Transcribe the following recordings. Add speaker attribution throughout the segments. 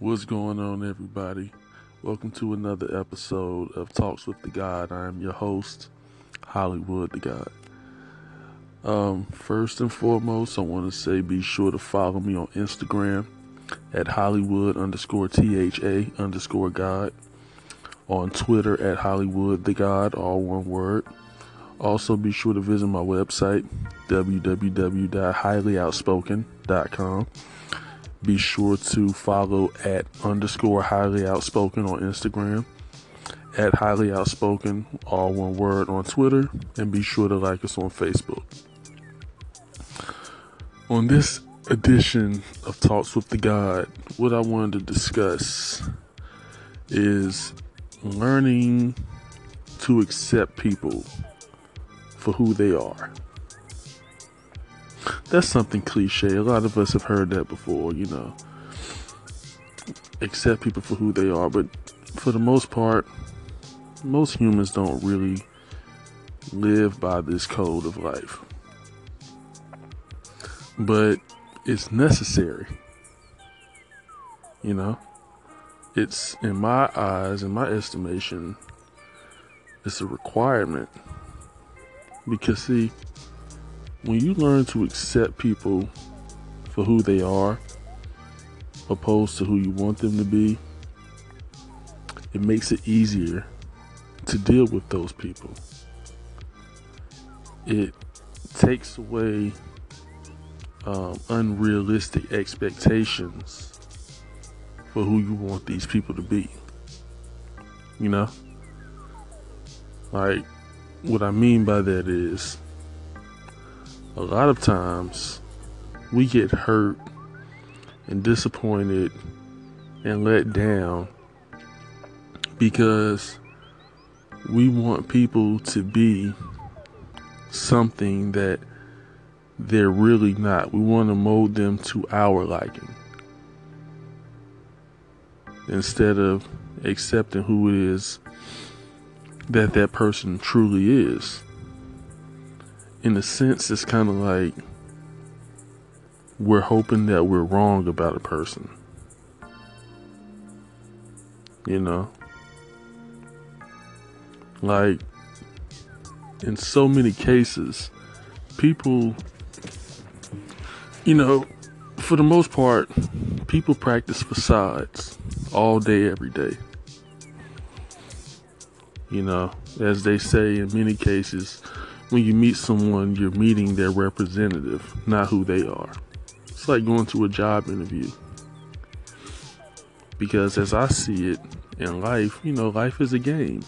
Speaker 1: What's going on, everybody? Welcome to another episode of Talks with the God. I am your host, Hollywood the God. Um, first and foremost, I want to say be sure to follow me on Instagram at Hollywood underscore THA underscore God. On Twitter at Hollywood the God, all one word. Also, be sure to visit my website, www.highlyoutspoken.com. Be sure to follow at underscore highly outspoken on Instagram, at highly outspoken, all one word on Twitter, and be sure to like us on Facebook. On this edition of Talks with the God, what I wanted to discuss is learning to accept people for who they are. That's something cliche. A lot of us have heard that before, you know. Accept people for who they are, but for the most part, most humans don't really live by this code of life. But it's necessary. You know? It's, in my eyes, in my estimation, it's a requirement. Because, see, when you learn to accept people for who they are, opposed to who you want them to be, it makes it easier to deal with those people. It takes away um, unrealistic expectations for who you want these people to be. You know? Like, what I mean by that is, a lot of times we get hurt and disappointed and let down because we want people to be something that they're really not. We want to mold them to our liking instead of accepting who it is that that person truly is in a sense, it's kind of like we're hoping that we're wrong about a person. You know? Like, in so many cases, people, you know, for the most part, people practice facades all day, every day. You know, as they say in many cases, when you meet someone, you're meeting their representative, not who they are. It's like going to a job interview. Because as I see it in life, you know, life is a game.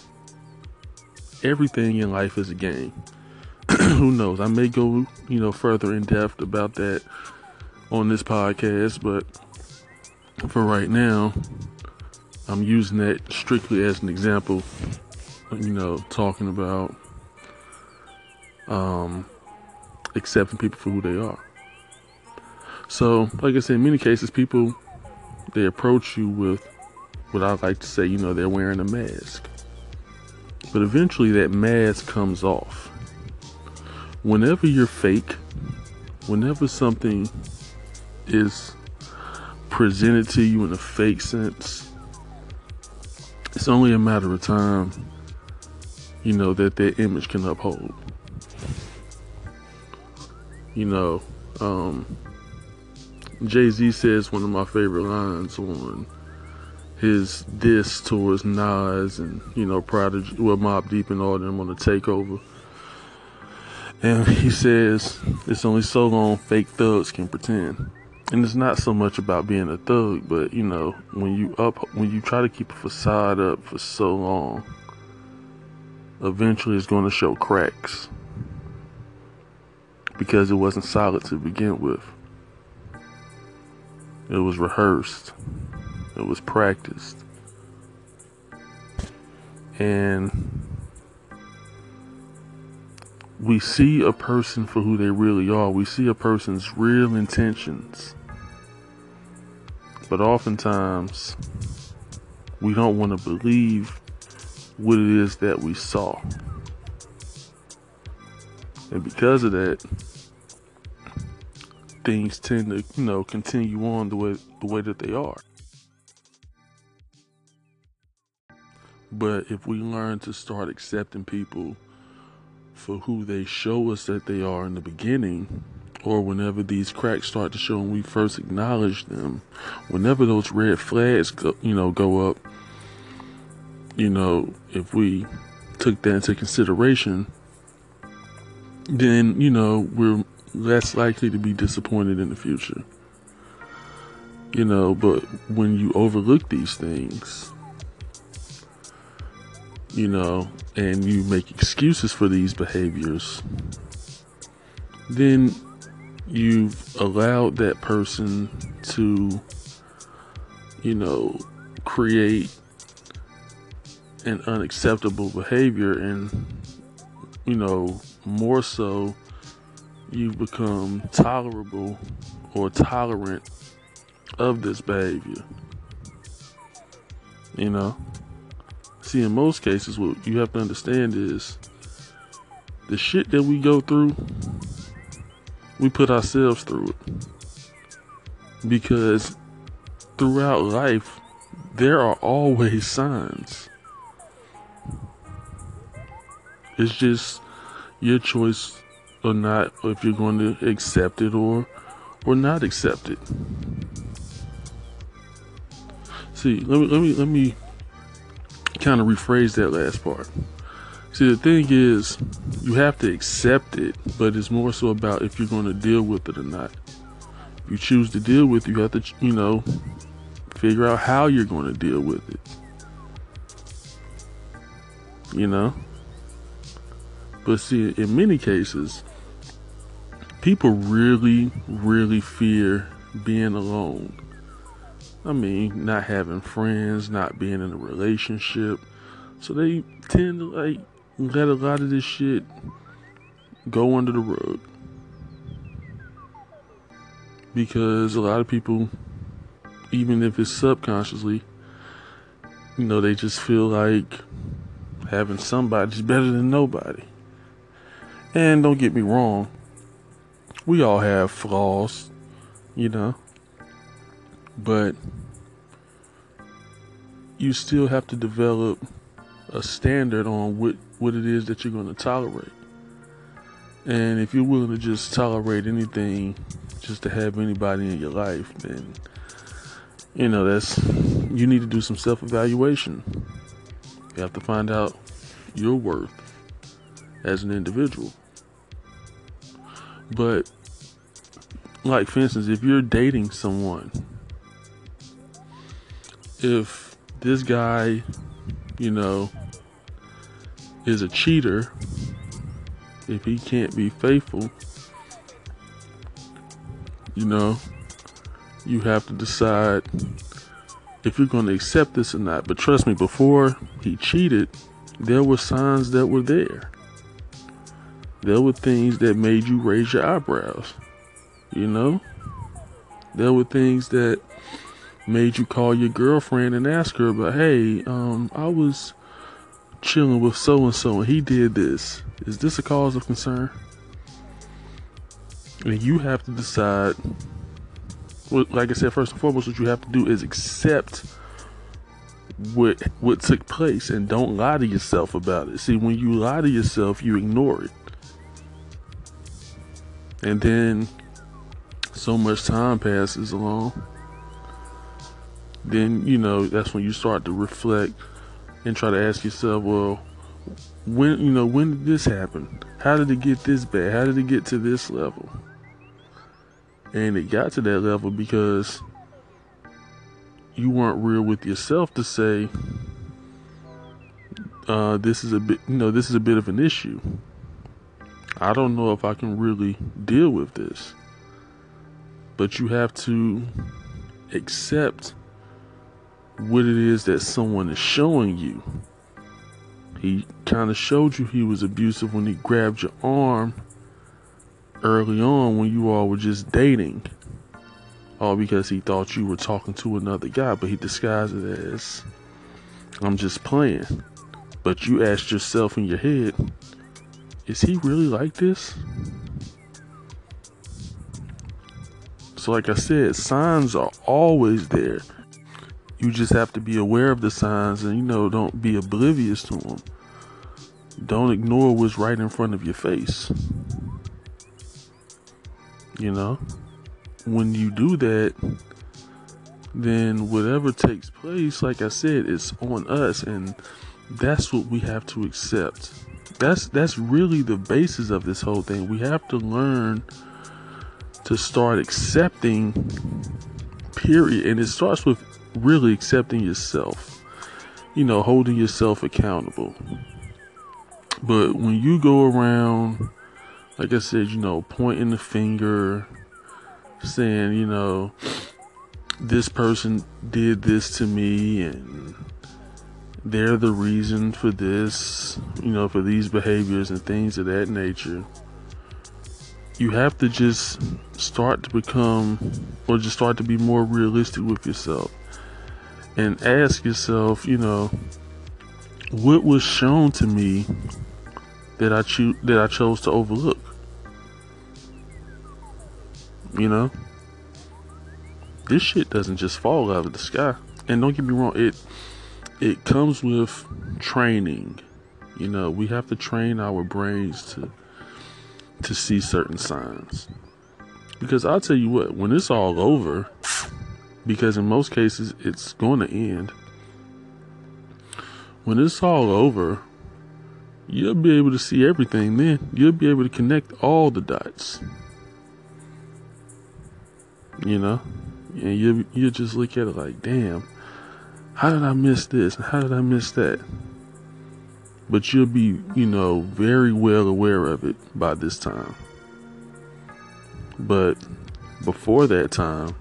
Speaker 1: Everything in life is a game. who knows? I may go, you know, further in depth about that on this podcast, but for right now, I'm using that strictly as an example, you know, talking about um, accepting people for who they are. So, like I said, in many cases, people they approach you with what I like to say, you know, they're wearing a mask. But eventually, that mask comes off. Whenever you're fake, whenever something is presented to you in a fake sense, it's only a matter of time, you know, that that image can uphold you know, um, Jay Z says one of my favorite lines on his diss towards Nas and you know Prodigy, well Mobb Deep and all them on the takeover. And he says it's only so long fake thugs can pretend. And it's not so much about being a thug, but you know, when you up when you try to keep a facade up for so long, eventually it's going to show cracks because it wasn't solid to begin with. It was rehearsed, it was practiced. And we see a person for who they really are, we see a person's real intentions. But oftentimes, we don't want to believe what it is that we saw. And because of that, things tend to, you know, continue on the way the way that they are. But if we learn to start accepting people for who they show us that they are in the beginning, or whenever these cracks start to show and we first acknowledge them, whenever those red flags go, you know, go up, you know, if we took that into consideration, then, you know, we're less likely to be disappointed in the future. You know, but when you overlook these things, you know, and you make excuses for these behaviors, then you've allowed that person to, you know, create an unacceptable behavior and, you know, more so, you become tolerable or tolerant of this behavior. You know? See, in most cases, what you have to understand is the shit that we go through, we put ourselves through it. Because throughout life, there are always signs. It's just your choice or not, or if you're going to accept it or or not accept it. See, let me let me let me kind of rephrase that last part. See, the thing is, you have to accept it, but it's more so about if you're going to deal with it or not. If you choose to deal with it, you have to, you know, figure out how you're going to deal with it. You know? But see, in many cases, people really, really fear being alone. I mean, not having friends, not being in a relationship. So they tend to like let a lot of this shit go under the rug. Because a lot of people, even if it's subconsciously, you know, they just feel like having somebody's better than nobody. And don't get me wrong, we all have flaws, you know. But you still have to develop a standard on what, what it is that you're going to tolerate. And if you're willing to just tolerate anything just to have anybody in your life, then you know that's you need to do some self-evaluation. You have to find out your worth as an individual. But, like, for instance, if you're dating someone, if this guy, you know, is a cheater, if he can't be faithful, you know, you have to decide if you're going to accept this or not. But trust me, before he cheated, there were signs that were there there were things that made you raise your eyebrows. You know? There were things that made you call your girlfriend and ask her about, hey, um, I was chilling with so and so and he did this. Is this a cause of concern? And you have to decide, like I said, first and foremost, what you have to do is accept what what took place and don't lie to yourself about it. See, when you lie to yourself, you ignore it. And then so much time passes along. Then, you know, that's when you start to reflect and try to ask yourself, well, when, you know, when did this happen? How did it get this bad? How did it get to this level? And it got to that level because you weren't real with yourself to say, uh, this is a bit, you know, this is a bit of an issue. I don't know if I can really deal with this. But you have to accept what it is that someone is showing you. He kind of showed you he was abusive when he grabbed your arm early on when you all were just dating. All because he thought you were talking to another guy, but he disguised it as I'm just playing. But you asked yourself in your head, is he really like this? So, like I said, signs are always there. You just have to be aware of the signs and, you know, don't be oblivious to them. Don't ignore what's right in front of your face. You know? When you do that, then whatever takes place, like I said, it's on us and that's what we have to accept. That's that's really the basis of this whole thing. We have to learn to start accepting period and it starts with really accepting yourself. You know, holding yourself accountable. But when you go around like I said, you know, pointing the finger, saying, you know, this person did this to me and they're the reason for this, you know, for these behaviors and things of that nature. You have to just start to become, or just start to be more realistic with yourself and ask yourself, you know, what was shown to me that I choose that I chose to overlook. You know, this shit doesn't just fall out of the sky. And don't get me wrong, it it comes with training. You know, we have to train our brains to to see certain signs. Because I'll tell you what, when it's all over, because in most cases it's going to end. When it's all over, you'll be able to see everything then. You'll be able to connect all the dots. You know? And you you just look at it like, damn, how did I miss this? How did I miss that? But you'll be, you know, very well aware of it by this time. But before that time,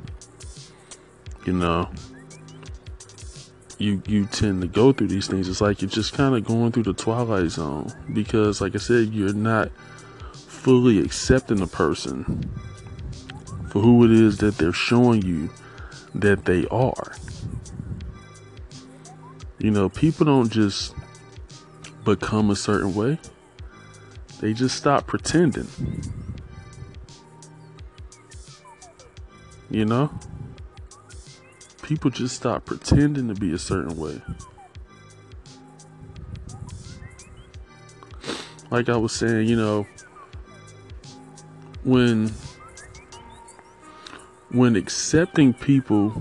Speaker 1: you know, you you tend to go through these things. It's like you're just kind of going through the twilight zone because, like I said, you're not fully accepting the person for who it is that they're showing you that they are. You know, people don't just become a certain way. They just stop pretending. You know? people just stop pretending to be a certain way. Like I was saying, you know, when when accepting people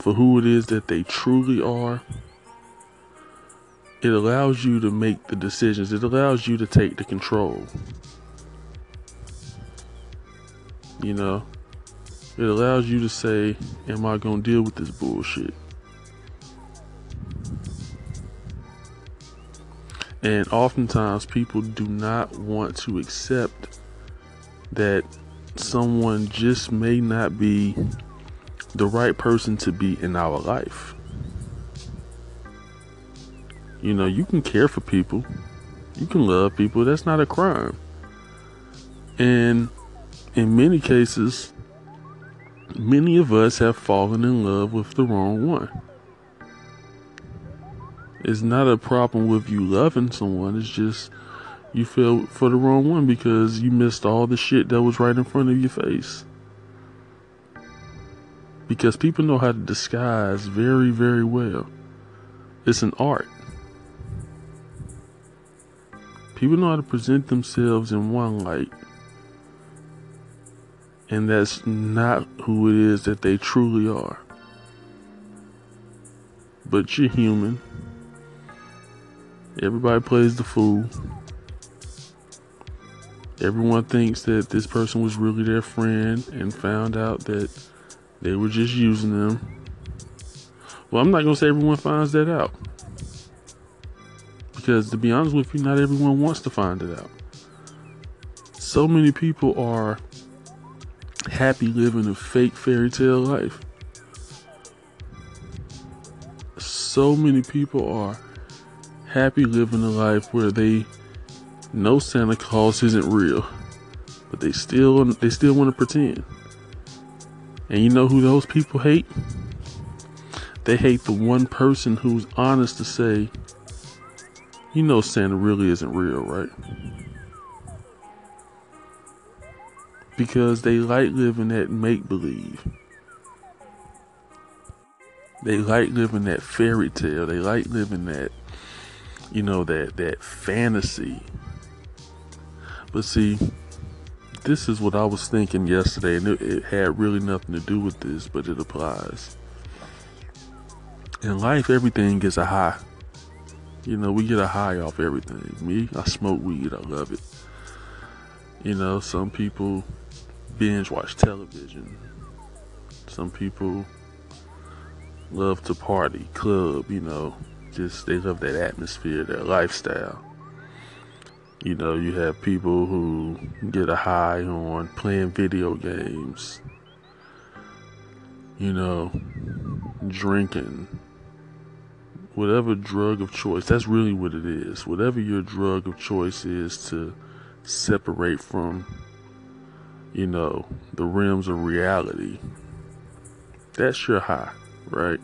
Speaker 1: for who it is that they truly are, it allows you to make the decisions. It allows you to take the control. You know, it allows you to say, Am I going to deal with this bullshit? And oftentimes people do not want to accept that someone just may not be the right person to be in our life. You know, you can care for people, you can love people, that's not a crime. And in many cases, many of us have fallen in love with the wrong one. It's not a problem with you loving someone, it's just you fell for the wrong one because you missed all the shit that was right in front of your face. Because people know how to disguise very, very well. It's an art. People know how to present themselves in one light and that's not who it is that they truly are. But you're human. Everybody plays the fool. Everyone thinks that this person was really their friend and found out that they were just using them. Well, I'm not going to say everyone finds that out. Because to be honest with you, not everyone wants to find it out. So many people are happy living a fake fairy tale life. So many people are happy living a life where they know Santa Claus isn't real, but they still they still want to pretend. And you know who those people hate? They hate the one person who's honest to say, you know Santa really isn't real, right? because they like living that make believe. They like living that fairy tale. They like living that, you know, that that fantasy. But see, this is what I was thinking yesterday, and it, it had really nothing to do with this, but it applies. In life, everything gets a high. You know, we get a high off everything. Me, I smoke weed, I love it. You know, some people binge watch television. Some people love to party, club, you know, just they love that atmosphere, that lifestyle. You know, you have people who get a high on playing video games, you know, drinking, whatever drug of choice. That's really what it is. Whatever your drug of choice is to separate from, you know, the realms of reality. That's your high, right?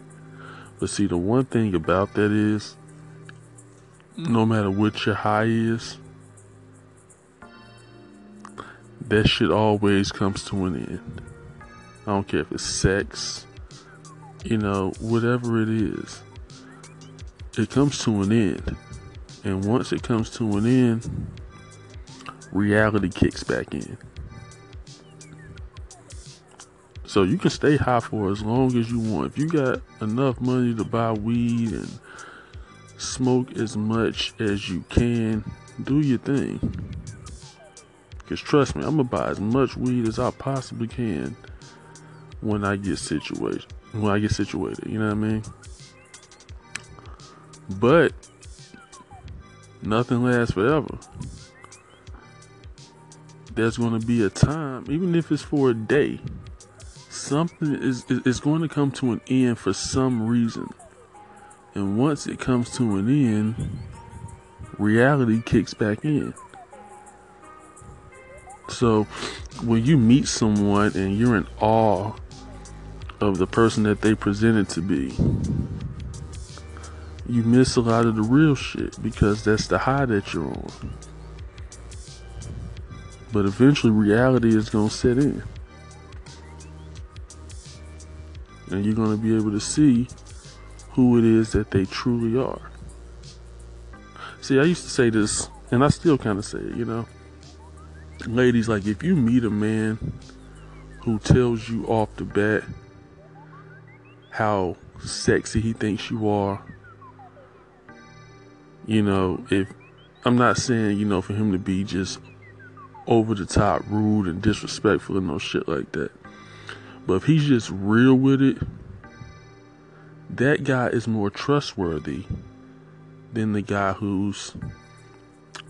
Speaker 1: But see, the one thing about that is, no matter what your high is, that shit always comes to an end. I don't care if it's sex, you know, whatever it is, it comes to an end. And once it comes to an end, reality kicks back in. So you can stay high for as long as you want. If you got enough money to buy weed and smoke as much as you can, do your thing. Cause trust me, I'm gonna buy as much weed as I possibly can when I get situated. When I get situated, you know what I mean? But nothing lasts forever. There's gonna be a time, even if it's for a day, something is is going to come to an end for some reason. And once it comes to an end, reality kicks back in. So when you meet someone and you're in awe of the person that they presented to be, you miss a lot of the real shit because that's the high that you're on. But eventually reality is going to set in. And you're going to be able to see who it is that they truly are. See, I used to say this, and I still kind of say it, you know ladies, like if you meet a man who tells you off the bat how sexy he thinks you are, you know, if I'm not saying, you know, for him to be just over the top rude and disrespectful and no shit like that. But if he's just real with it, that guy is more trustworthy than the guy who's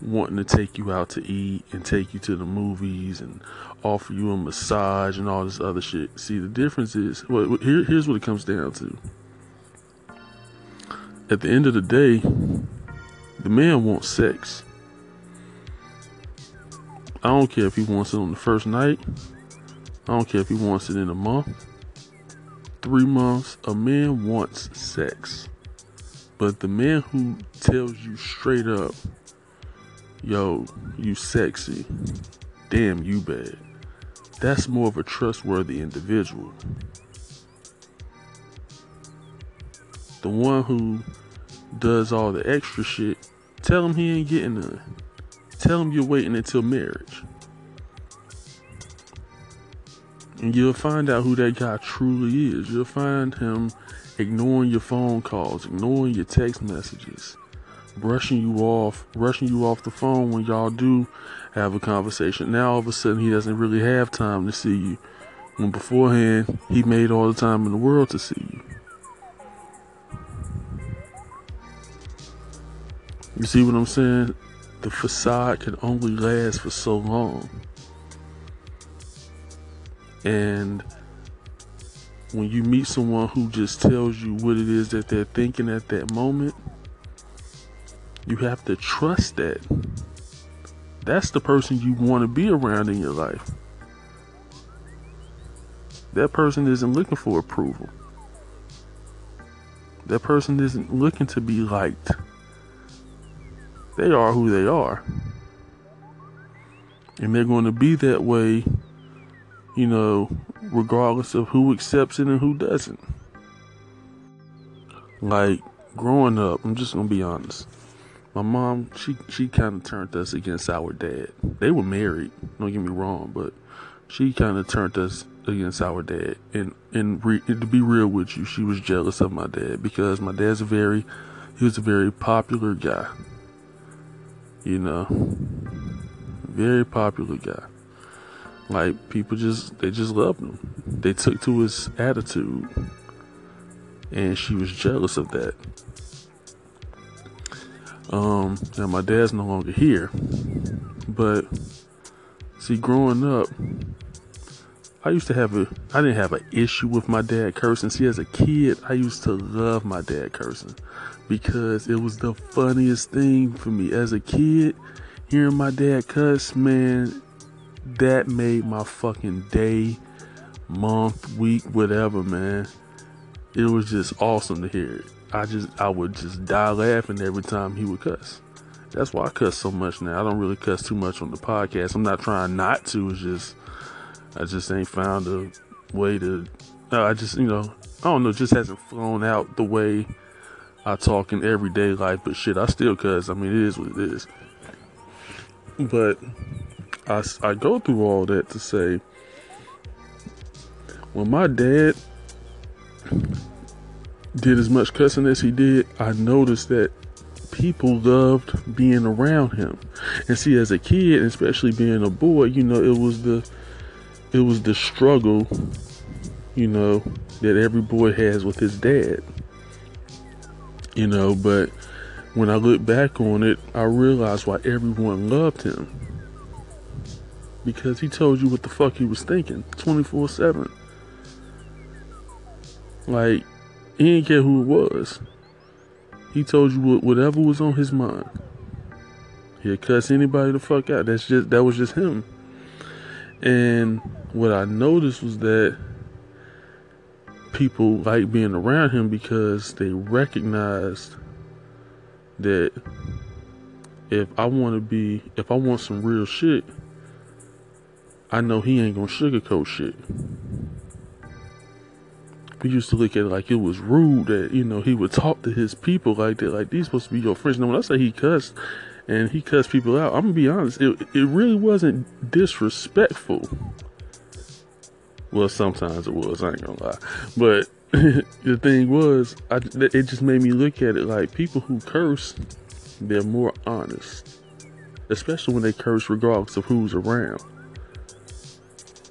Speaker 1: wanting to take you out to eat and take you to the movies and offer you a massage and all this other shit. See, the difference is, well, here, here's what it comes down to. At the end of the day, the man wants sex. I don't care if he wants it on the first night. I don't care if he wants it in a month, three months. A man wants sex. But the man who tells you straight up, yo, you sexy. Damn, you bad. That's more of a trustworthy individual. The one who does all the extra shit, tell him he ain't getting none. Tell him you're waiting until marriage. And you'll find out who that guy truly is. You'll find him ignoring your phone calls, ignoring your text messages, brushing you off, rushing you off the phone when y'all do have a conversation. Now all of a sudden he doesn't really have time to see you. When beforehand he made all the time in the world to see you. You see what I'm saying? The facade can only last for so long. And when you meet someone who just tells you what it is that they're thinking at that moment, you have to trust that. That's the person you want to be around in your life. That person isn't looking for approval. That person isn't looking to be liked. They are who they are. And they're going to be that way, you know, regardless of who accepts it and who doesn't. Like growing up, I'm just gonna be honest. My mom, she she kind of turned us against our dad. They were married. Don't get me wrong, but she kind of turned us against our dad. And and, re, and to be real with you, she was jealous of my dad because my dad's a very he was a very popular guy. You know, very popular guy. Like people just they just loved him. They took to his attitude. And she was jealous of that. Um, now my dad's no longer here. But see growing up I used to have a I didn't have an issue with my dad cursing. See as a kid I used to love my dad cursing because it was the funniest thing for me as a kid hearing my dad cuss, man, that made my fucking day, month, week, whatever, man. It was just awesome to hear it. I just I would just die laughing every time he would cuss. That's why I cuss so much now. I don't really cuss too much on the podcast. I'm not trying not to. It's just I just ain't found a way to. No, I just you know I don't know. Just hasn't flown out the way I talk in everyday life. But shit, I still cuss. I mean, it is what it is. But I, I go through all that to say when my dad did as much cussing as he did, I noticed that people loved being around him. And see, as a kid, especially being a boy, you know, it was the it was the struggle, you know, that every boy has with his dad. You know, but when I look back on it, I realized why everyone loved him because he told you what the fuck he was thinking 24 7. Like, he didn't care who it was. He told you whatever was on his mind. He'd cuss anybody the fuck out. That's just that was just him. And what I noticed was that people like being around him because they recognized that if I want to be, if I want some real shit, I know he ain't gonna sugarcoat shit. We used to look at it like it was rude that, you know, he would talk to his people like that, like these supposed to be your friends. Now, when I say he cussed and he cussed people out, I'm gonna be honest, it, it really wasn't disrespectful. Well, sometimes it was, I ain't gonna lie. But the thing was, I, it just made me look at it like people who curse, they're more honest. Especially when they curse regardless of who's around.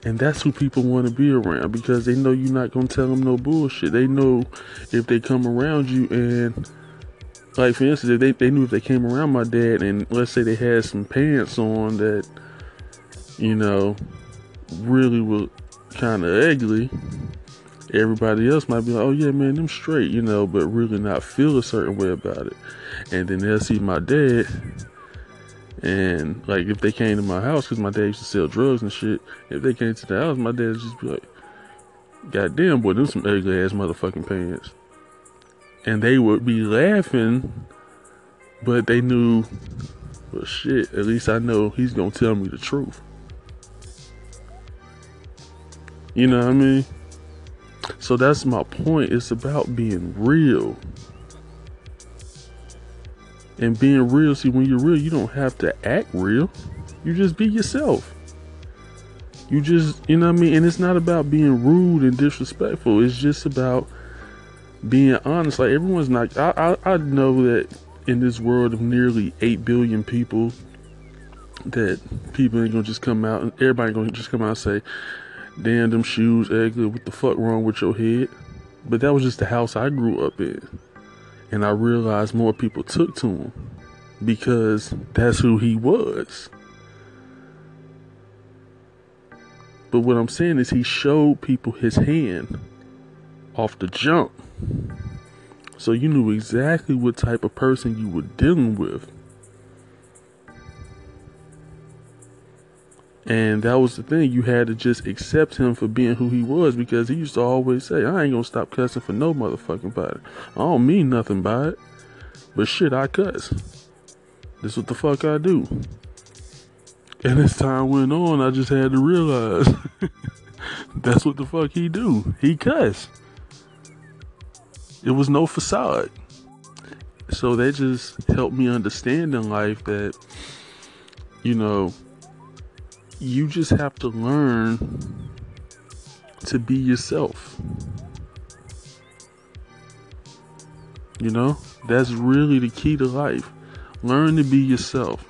Speaker 1: And that's who people want to be around because they know you're not to tell them no bullshit. They know if they come around you and, like, for instance, if they, they knew if they came around my dad and let's say they had some pants on that, you know, really were kind of ugly, everybody else might be like, oh, yeah, man, them straight, you know, but really not feel a certain way about it. And then they'll see my dad and like if they came to my house, because my dad used to sell drugs and shit, if they came to the house, my dad would just be like, "God damn, boy, them some ugly ass motherfucking pants." And they would be laughing, but they knew, well, shit. At least I know he's gonna tell me the truth. You know what I mean? So that's my point. It's about being real. And being real, see, when you're real, you don't have to act real. You just be yourself. You just, you know what I mean? And it's not about being rude and disrespectful. It's just about being honest. Like everyone's not. I, I, I know that in this world of nearly eight billion people, that people ain't gonna just come out and everybody gonna just come out and say, "Damn, them shoes ugly. What the fuck wrong with your head?" But that was just the house I grew up in. And I realized more people took to him because that's who he was. But what I'm saying is he showed people his hand off the jump. So you knew exactly what type of person you were dealing with. And that was the thing. You had to just accept him for being who he was because he used to always say, I ain't gonna stop cussing for no motherfucking body. I don't mean nothing by it. But shit, I cuss. This what the fuck I do. And as time went on, I just had to realize that's what the fuck he do. He cuss. it was no facade. So that just helped me understand in life that, you know, you just have to learn to be yourself. You know, that's really the key to life. Learn to be yourself.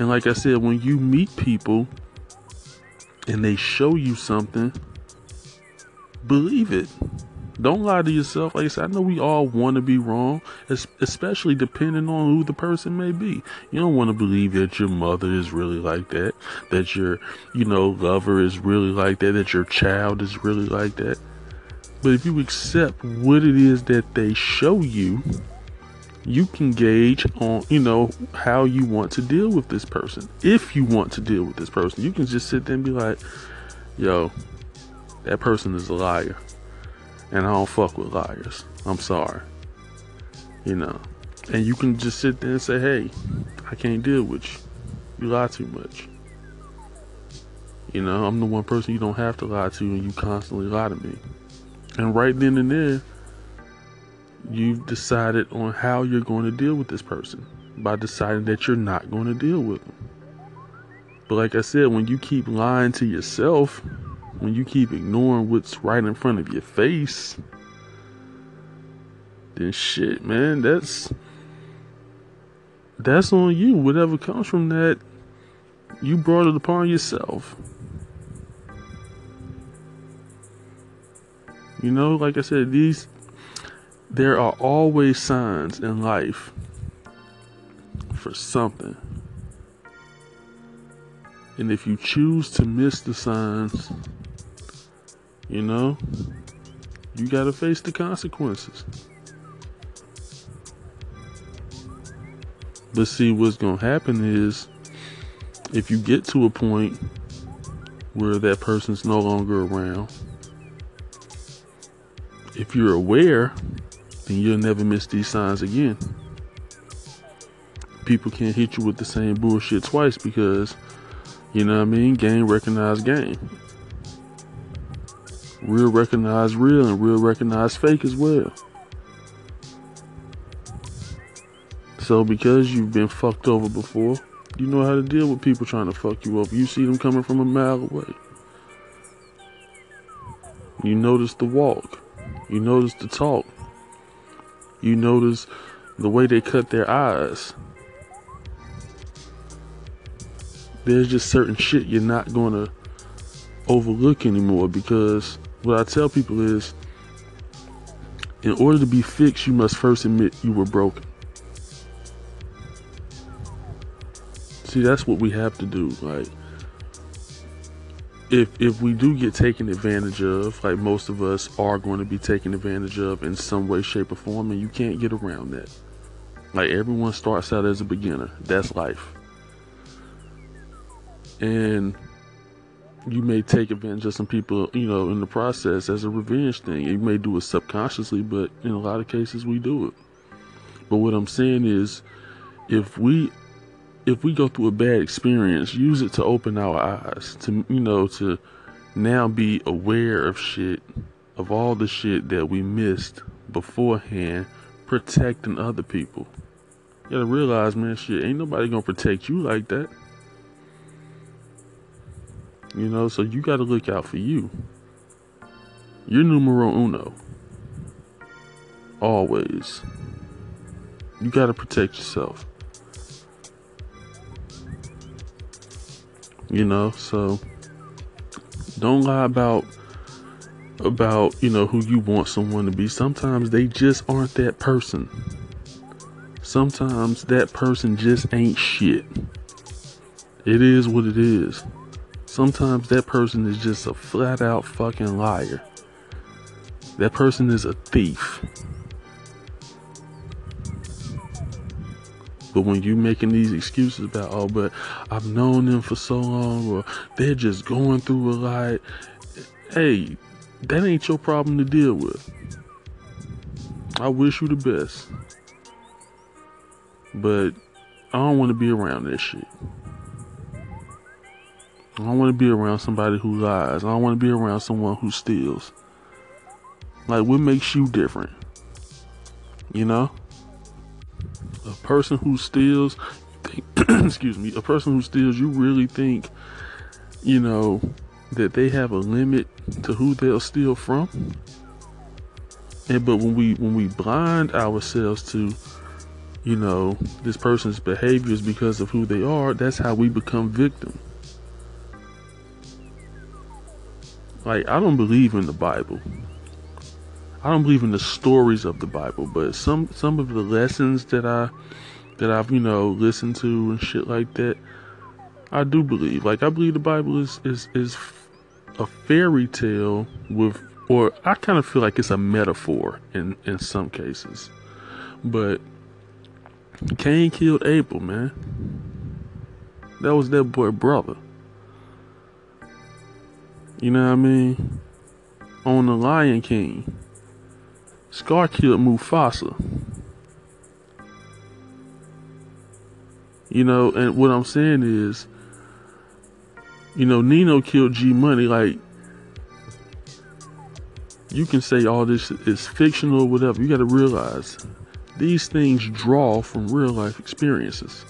Speaker 1: And like I said, when you meet people and they show you something, believe it. Don't lie to yourself. Like I said, I know we all want to be wrong, especially depending on who the person may be. You don't want to believe that your mother is really like that, that your, you know, lover is really like that, that your child is really like that. But if you accept what it is that they show you, you can gauge on, you know, how you want to deal with this person. If you want to deal with this person, you can just sit there and be like, yo, that person is a liar and I don't fuck with liars. I'm sorry. You know. And you can just sit there and say, hey, I can't deal with you. You lie too much. You know, I'm the one person you don't have to lie to, and you constantly lie to me. And right then and there, you've decided on how you're going to deal with this person by deciding that you're not going to deal with them. But like I said, when you keep lying to yourself, when you keep ignoring what's right in front of your face, then shit, man, that's that's on you. Whatever comes from that, you brought it upon yourself. You know, like I said, these there are always signs in life for something. And if you choose to miss the signs, you know, you got to face the consequences. But see, what's going to happen is if you get to a point where that person's no longer around, if you're aware, then you'll never miss these signs again. People can't hit you with the same bullshit twice because, you know what I mean? Game recognize game real recognize real and real recognize fake as well. So because you've been fucked over before, you know how to deal with people trying to fuck you up. You see them coming from a mile away. You notice the walk. You notice the talk. You notice the way they cut their eyes. There's just certain shit you're not gonna overlook anymore because what I tell people is in order to be fixed, you must first admit you were broken. See, that's what we have to do. Like, if if we do get taken advantage of, like most of us are going to be taken advantage of in some way, shape, or form, and you can't get around that. Like everyone starts out as a beginner. That's life. And you may take advantage of some people, you know, in the process as a revenge thing. You may do it subconsciously, but in a lot of cases we do it. But what I'm saying is if we if we go through a bad experience, use it to open our eyes, to you know, to now be aware of shit, of all the shit that we missed beforehand, protecting other people. You gotta realize, man, shit, ain't nobody gonna protect you like that. You know, so you got to look out for you. You're numero uno. Always. You got to protect yourself. You know, so don't lie about about, you know, who you want someone to be. Sometimes they just aren't that person. Sometimes that person just ain't shit. It is what it is. Sometimes that person is just a flat out fucking liar. That person is a thief. But when you making these excuses about, oh, but I've known them for so long, or they're just going through a lot, hey, that ain't your problem to deal with. I wish you the best. But I don't want to be around that shit. I don't want to be around somebody who lies. I don't want to be around someone who steals. Like, what makes you different? You know? A person who steals, think, excuse me, a person who steals, you really think, you know, that they have a limit to who they'll steal from? And but when we when we blind ourselves to, you know, this person's behaviors because of who they are, that's how we become victim. Like I don't believe in the Bible. I don't believe in the stories of the Bible, but some some of the lessons that I that I've you know listened to and shit like that, I do believe. Like I believe the Bible is is is a fairy tale with, or I kind of feel like it's a metaphor in in some cases, but Cain killed Abel, man. That was that boy brother. You know what I mean? On the Lion King. Scar killed Mufasa. You know, and what I'm saying is, you know, Nino killed G Money. Like, you can say all this is fictional or whatever. You got to realize these things draw from real life experiences.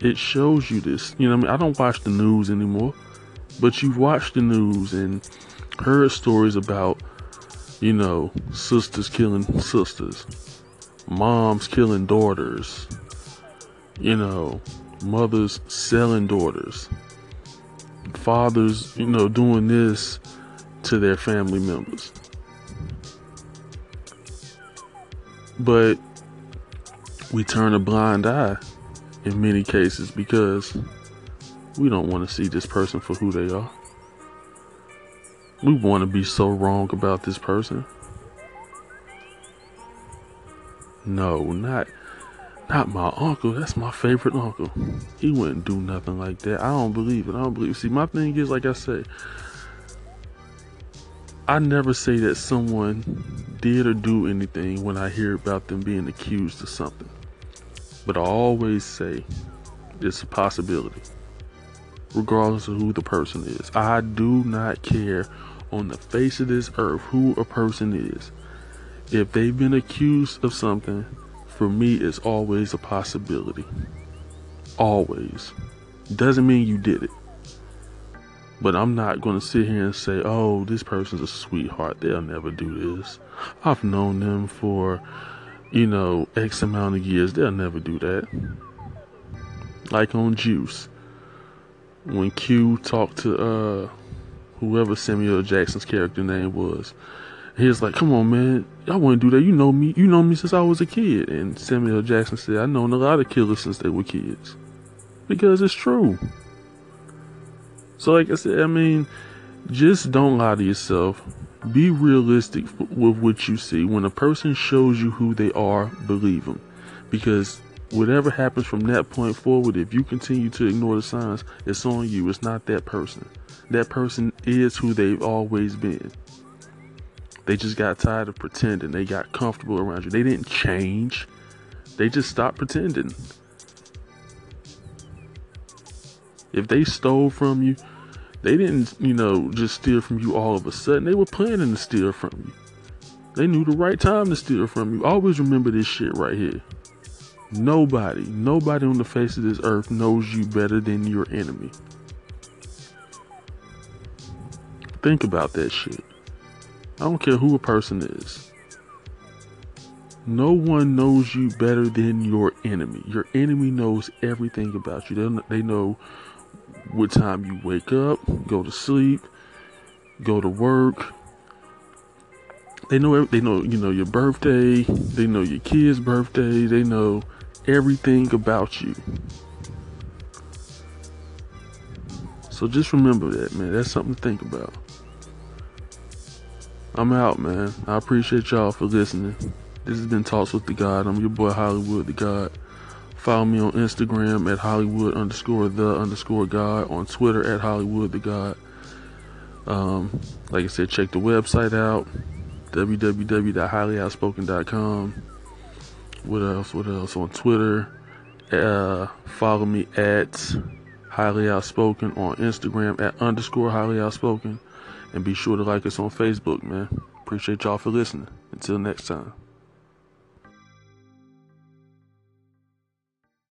Speaker 1: It shows you this. You know, I mean, I don't watch the news anymore, but you've watched the news and heard stories about you know, sisters killing sisters, moms killing daughters, you know, mothers selling daughters, fathers, you know, doing this to their family members. But we turn a blind eye in many cases because we don't want to see this person for who they are we want to be so wrong about this person. No, not not my uncle. That's my favorite uncle. He wouldn't do nothing like that. I don't believe it. I don't believe. See, my thing is, like I say, I never say that someone did or do anything when I hear about them being accused of something. But I always say it's a possibility, regardless of who the person is. I do not care on the face of this earth who a person is. If they've been accused of something, for me, it's always a possibility. Always. Doesn't mean you did it. But I'm not going to sit here and say, oh, this person's a sweetheart. They'll never do this. I've known them for, you know, X amount of years. They'll never do that. Like on Juice. When Q talked to, uh, whoever Samuel Jackson's character name was. He was like, "Come on, man, y'all wouldn't do that. You know me. You know me since I was a kid." And Samuel Jackson said, "I've known a lot of killers since they were kids, because it's true." So, like I said, I mean, just don't lie to yourself. Be realistic with what you see. When a person shows you who they are, believe them, because whatever happens from that point forward, if you continue to ignore the signs, it's on you. It's not that person that person is who they've always been. They just got tired of pretending. They got comfortable around you. They didn't change. They just stopped pretending. If they stole from you, they didn't, you know, just steal from you all of a sudden. They were planning to steal from you. They knew the right time to steal from you. Always remember this shit right here. Nobody, nobody on the face of this earth knows you better than your enemy. Think about that shit. I don't care who a person is. No one knows you better than your enemy. Your enemy knows everything about you. They, know what time you wake up, go to sleep, go to work. They know they know you know your birthday. They know your kid's birthday. They know everything about you. So just remember that, man. That's something to think about. I'm out, man. I appreciate y'all for listening. This has been Talks with the God. I'm your boy Hollywood the God. Follow me on Instagram at Hollywood underscore the underscore God. On Twitter at Hollywood the God. Um, like I said, check the website out www.highlyoutspoken.com. What else? What else? On Twitter, uh, follow me at Highly Outspoken. On Instagram at underscore Highly Outspoken And be sure to like us on Facebook, man. Appreciate y'all for listening. Until next time.